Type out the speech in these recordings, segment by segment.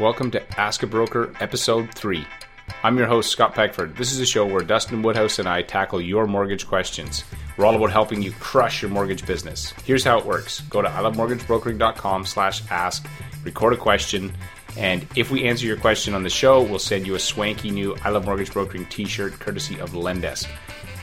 Welcome to Ask a Broker, Episode 3. I'm your host, Scott Peckford. This is a show where Dustin Woodhouse and I tackle your mortgage questions. We're all about helping you crush your mortgage business. Here's how it works. Go to ilovemortgagebrokering.com slash ask, record a question, and if we answer your question on the show, we'll send you a swanky new I Love Mortgage Brokering t-shirt courtesy of Lendesk.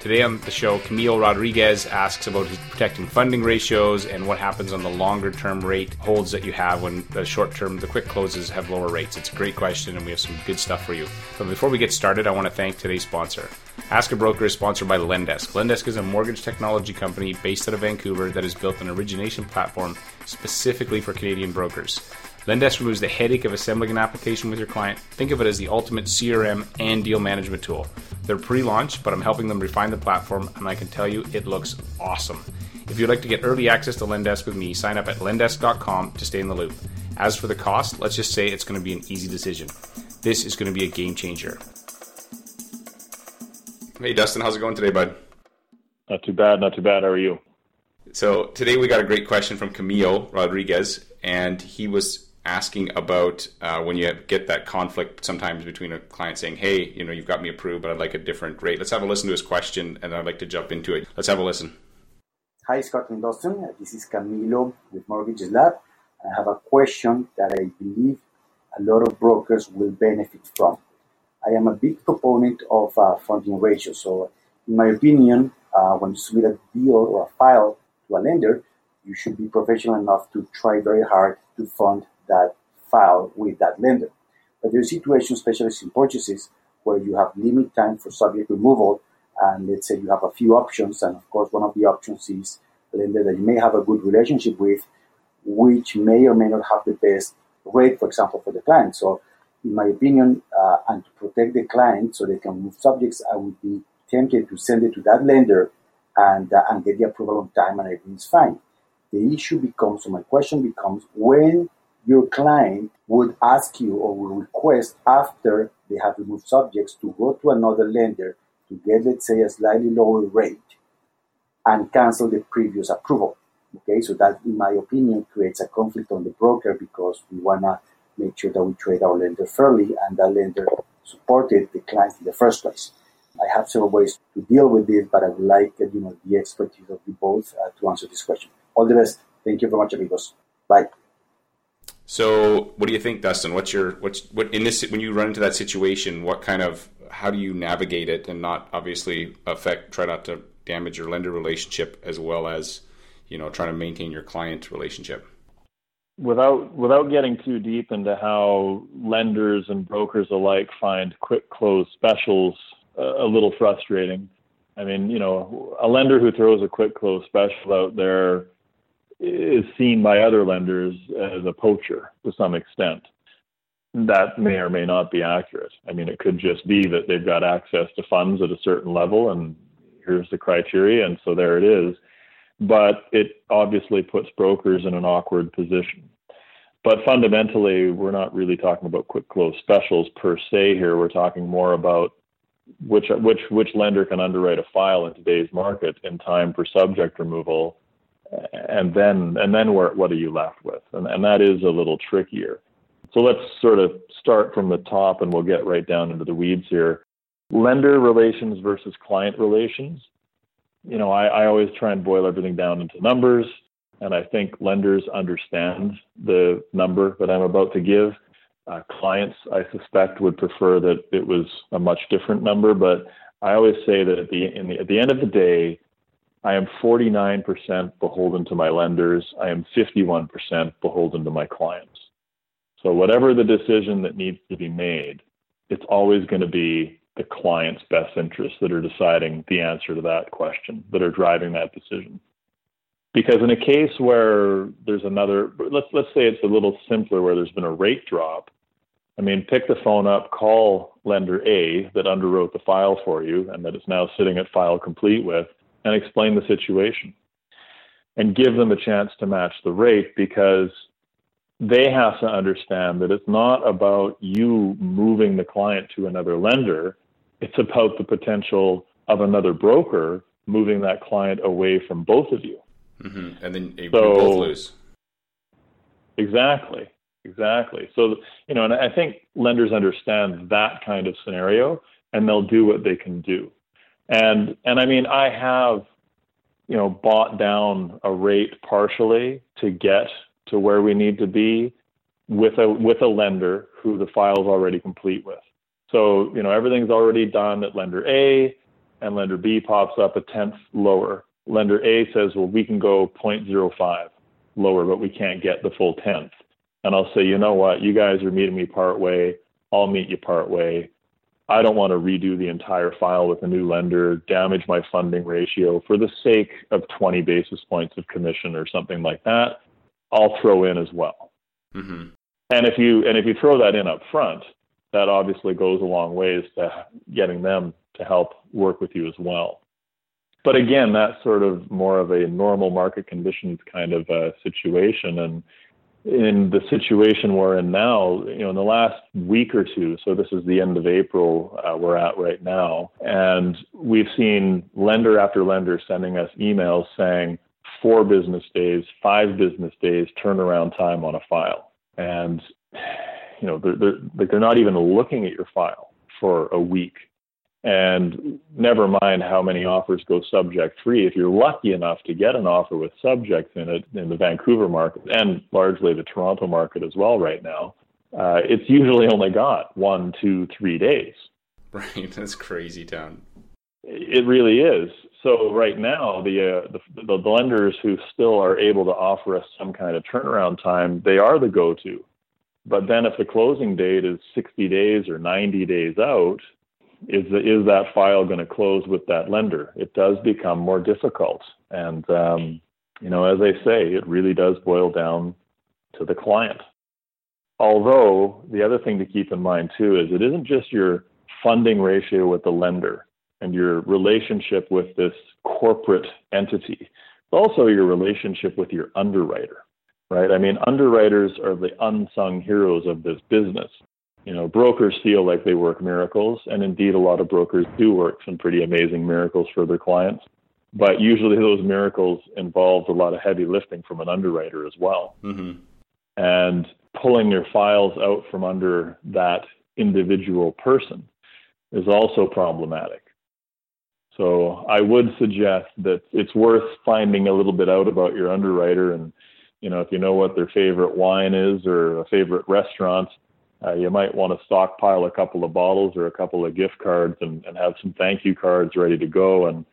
Today on the show, Camille Rodriguez asks about his protecting funding ratios and what happens on the longer term rate holds that you have when the short term, the quick closes have lower rates. It's a great question and we have some good stuff for you. But before we get started, I want to thank today's sponsor. Ask a Broker is sponsored by Lendesk. Lendesk is a mortgage technology company based out of Vancouver that has built an origination platform specifically for Canadian brokers. Lendesk removes the headache of assembling an application with your client. Think of it as the ultimate CRM and deal management tool. They're pre launch, but I'm helping them refine the platform, and I can tell you it looks awesome. If you'd like to get early access to Lendesk with me, sign up at lendesk.com to stay in the loop. As for the cost, let's just say it's going to be an easy decision. This is going to be a game changer. Hey, Dustin, how's it going today, bud? Not too bad, not too bad. How are you? So, today we got a great question from Camilo Rodriguez, and he was asking about uh, when you get that conflict sometimes between a client saying, "Hey, you know, you've got me approved, but I'd like a different rate." Let's have a listen to his question, and I'd like to jump into it. Let's have a listen. Hi, Scott and Dustin. This is Camilo with Mortgages Lab. I have a question that I believe a lot of brokers will benefit from. I am a big proponent of uh, funding ratio. So, in my opinion, uh, when you submit a deal or a file to a lender, you should be professional enough to try very hard to fund that file with that lender. But there are situations, especially in purchases, where you have limit time for subject removal, and let's say you have a few options, and of course one of the options is a lender that you may have a good relationship with, which may or may not have the best rate, for example, for the client. So, in my opinion, uh, and to protect the client so they can move subjects, I would be tempted to send it to that lender and uh, and get the approval on time, and everything's fine. The issue becomes, so my question becomes, when your client would ask you or will request after they have removed subjects to go to another lender to get, let's say, a slightly lower rate and cancel the previous approval. Okay, so that, in my opinion, creates a conflict on the broker because we want to make sure that we trade our lender fairly and that lender supported the client in the first place. I have several ways to deal with this, but I would like you know the expertise of you both uh, to answer this question. All the best. Thank you very much, amigos. Bye. So, what do you think, Dustin? What's your what's what in this when you run into that situation? What kind of how do you navigate it and not obviously affect try not to damage your lender relationship as well as you know trying to maintain your client relationship? Without without getting too deep into how lenders and brokers alike find quick close specials a, a little frustrating. I mean, you know, a lender who throws a quick close special out there is seen by other lenders as a poacher to some extent. That may or may not be accurate. I mean, it could just be that they've got access to funds at a certain level, and here's the criteria, and so there it is. But it obviously puts brokers in an awkward position. But fundamentally, we're not really talking about quick close specials per se here. We're talking more about which which which lender can underwrite a file in today's market in time for subject removal and then and then where, what are you left with? And, and that is a little trickier. So let's sort of start from the top, and we'll get right down into the weeds here. Lender relations versus client relations. You know, I, I always try and boil everything down into numbers, and I think lenders understand the number that I'm about to give. Uh, clients, I suspect, would prefer that it was a much different number, but I always say that at the, the at the end of the day, I am 49% beholden to my lenders. I am 51% beholden to my clients. So, whatever the decision that needs to be made, it's always going to be the client's best interests that are deciding the answer to that question, that are driving that decision. Because in a case where there's another, let's let's say it's a little simpler, where there's been a rate drop. I mean, pick the phone up, call lender A that underwrote the file for you, and that it's now sitting at file complete with, and explain the situation and give them a chance to match the rate because they have to understand that it's not about you moving the client to another lender. It's about the potential of another broker moving that client away from both of you. Mm-hmm. And then you so, both lose. Exactly. exactly. So you know, and I think lenders understand that kind of scenario, and they'll do what they can do. And and I mean, I have you know bought down a rate partially to get to where we need to be with a with a lender who the file is already complete with. So you know everything's already done at lender A, and lender B pops up a tenth lower. Lender A says, well, we can go 0.05 lower, but we can't get the full tenth. And I'll say, you know what, you guys are meeting me part way. I'll meet you part way. I don't want to redo the entire file with a new lender, damage my funding ratio for the sake of 20 basis points of commission or something like that. I'll throw in as well. Mm-hmm. And if you and if you throw that in up front, that obviously goes a long ways to getting them to help work with you as well. But again, that's sort of more of a normal market conditions kind of a situation. And in the situation we're in now, you know, in the last week or two, so this is the end of April uh, we're at right now, and we've seen lender after lender sending us emails saying four business days, five business days turnaround time on a file. And, you know, they're, they're, like they're not even looking at your file for a week and never mind how many offers go subject free. If you're lucky enough to get an offer with subjects in it in the Vancouver market and largely the Toronto market as well right now, uh, it's usually only got one, two, three days. Right, that's crazy town. It really is. So right now, the, uh, the the lenders who still are able to offer us some kind of turnaround time, they are the go-to. But then, if the closing date is 60 days or 90 days out, is the, is that file going to close with that lender? It does become more difficult, and um, you know, as I say, it really does boil down to the client. Although the other thing to keep in mind too is it isn't just your funding ratio with the lender and your relationship with this corporate entity, but also your relationship with your underwriter, right? I mean, underwriters are the unsung heroes of this business you know, brokers feel like they work miracles, and indeed, a lot of brokers do work some pretty amazing miracles for their clients. But usually, those miracles involve a lot of heavy lifting from an underwriter as well. Mm-hmm. And pulling your files out from under that individual person is also problematic. So I would suggest that it's worth finding a little bit out about your underwriter and you know if you know what their favorite wine is or a favorite restaurant uh, you might want to stockpile a couple of bottles or a couple of gift cards and, and have some thank you cards ready to go. And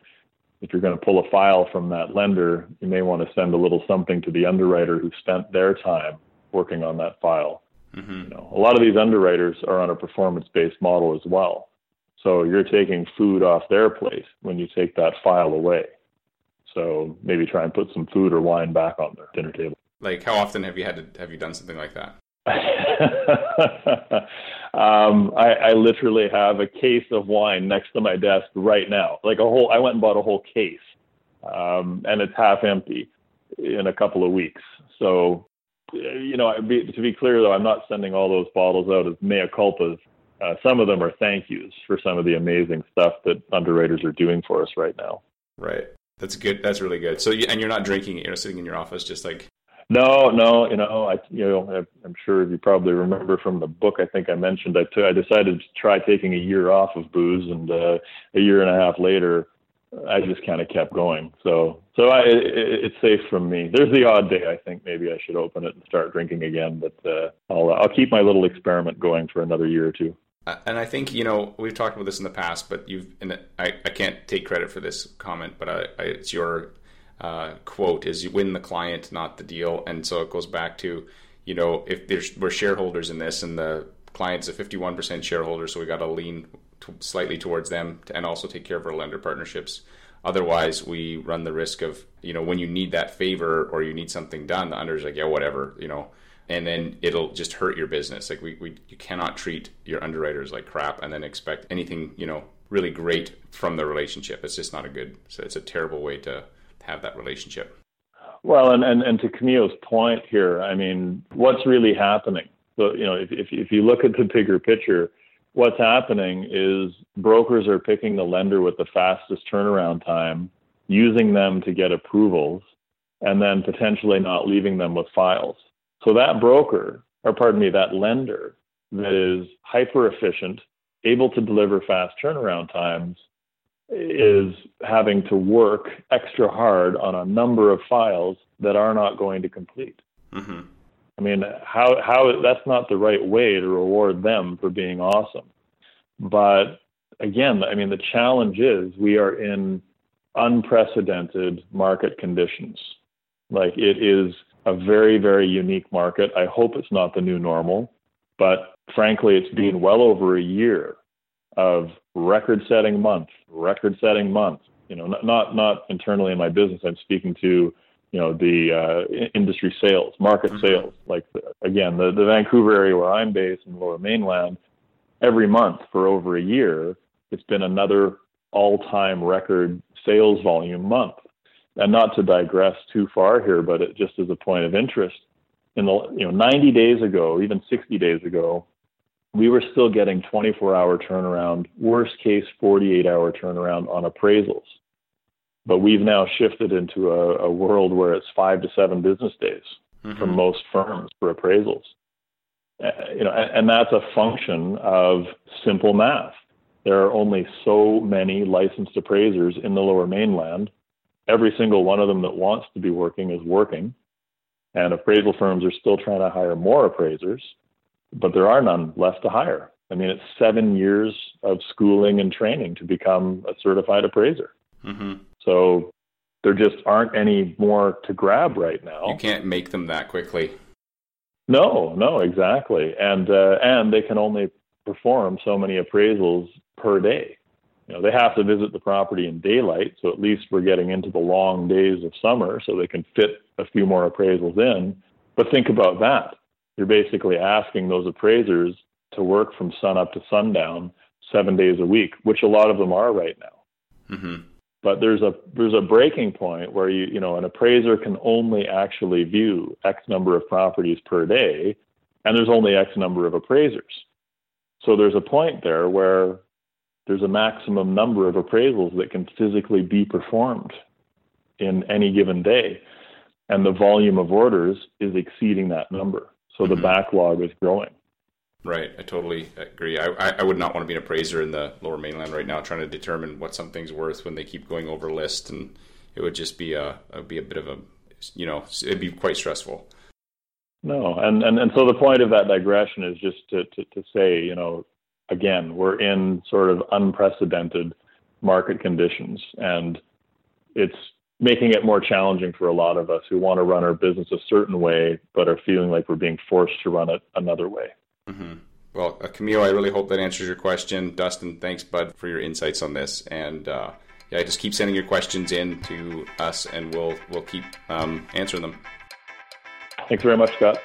if you're going to pull a file from that lender, you may want to send a little something to the underwriter who spent their time working on that file. Mm-hmm. You know, a lot of these underwriters are on a performance-based model as well. So you're taking food off their plate when you take that file away. So maybe try and put some food or wine back on their dinner table. Like how often have you had to have you done something like that? um, I, I literally have a case of wine next to my desk right now. Like a whole, I went and bought a whole case, um, and it's half empty in a couple of weeks. So, you know, be, to be clear though, I'm not sending all those bottles out as mea culpas. Uh, some of them are thank yous for some of the amazing stuff that underwriters are doing for us right now. Right. That's good. That's really good. So, and you're not drinking it. You're sitting in your office, just like no, no, you know, I, you know, I'm sure you probably remember from the book. I think I mentioned I, I decided to try taking a year off of booze, and uh, a year and a half later, I just kind of kept going. So, so I, it, it's safe from me. There's the odd day I think maybe I should open it and start drinking again, but uh, I'll I'll keep my little experiment going for another year or two. Uh, and I think you know we've talked about this in the past, but you've and I, I can't take credit for this comment, but I, I, it's your uh, quote is you win the client, not the deal. And so it goes back to, you know, if there's we're shareholders in this and the client's a 51% shareholder, so we got to lean slightly towards them and also take care of our lender partnerships. Otherwise, we run the risk of, you know, when you need that favor or you need something done, the under's like, yeah, whatever, you know, and then it'll just hurt your business. Like we, we you cannot treat your underwriters like crap and then expect anything, you know, really great from the relationship. It's just not a good, so it's a terrible way to have that relationship. Well, and, and, and to Camille's point here, I mean, what's really happening? So, you know, if, if, if you look at the bigger picture, what's happening is brokers are picking the lender with the fastest turnaround time, using them to get approvals, and then potentially not leaving them with files. So that broker or pardon me, that lender that is hyper efficient, able to deliver fast turnaround times, is having to work extra hard on a number of files that are not going to complete. Mm-hmm. I mean, how how that's not the right way to reward them for being awesome. But again, I mean, the challenge is we are in unprecedented market conditions. Like it is a very, very unique market. I hope it's not the new normal, but frankly, it's been well over a year of record-setting month, record-setting month. You know, not, not not internally in my business. I'm speaking to you know the uh, industry sales, market mm-hmm. sales. Like the, again, the the Vancouver area where I'm based in the Lower Mainland, every month for over a year, it's been another all-time record sales volume month. And not to digress too far here, but it just as a point of interest, in the you know 90 days ago, even 60 days ago, we were still getting 24-hour turnaround, worst case 48-hour turnaround on appraisals. But we've now shifted into a, a world where it's five to seven business days mm-hmm. for most firms for appraisals. Uh, you know, and, and that's a function of simple math. There are only so many licensed appraisers in the Lower Mainland. Every single one of them that wants to be working is working, and appraisal firms are still trying to hire more appraisers but there are none left to hire. I mean, it's seven years of schooling and training to become a certified appraiser. Mm-hmm. So there just aren't any more to grab right now. You can't make them that quickly. No, no, exactly, and uh, and they can only perform so many appraisals per day. You know, they have to visit the property in daylight, so at least we're getting into the long days of summer, so they can fit a few more appraisals in. But think about that you're basically asking those appraisers to work from sun up to sundown seven days a week, which a lot of them are right now. Mm-hmm. But there's a there's a breaking point where you you know an appraiser can only actually view X number of properties per day, and there's only X number of appraisers. So there's a point there where there's a maximum number of appraisals that can physically be performed in any given day, and the volume of orders is exceeding that number. So the mm-hmm. backlog is growing. Right, I totally agree. I, I would not want to be an appraiser in the Lower Mainland right now, trying to determine what something's worth when they keep going over list, and it would just be a be a bit of a, you know, it'd be quite stressful. No, and and and so the point of that digression is just to to, to say, you know, again, we're in sort of unprecedented market conditions, and it's making it more challenging for a lot of us who want to run our business a certain way, but are feeling like we're being forced to run it another way. Mm-hmm. Well, Camille, I really hope that answers your question. Dustin, thanks, bud, for your insights on this. And uh, yeah, just keep sending your questions in to us, and we'll we'll keep um, answering them. Thanks very much, Scott.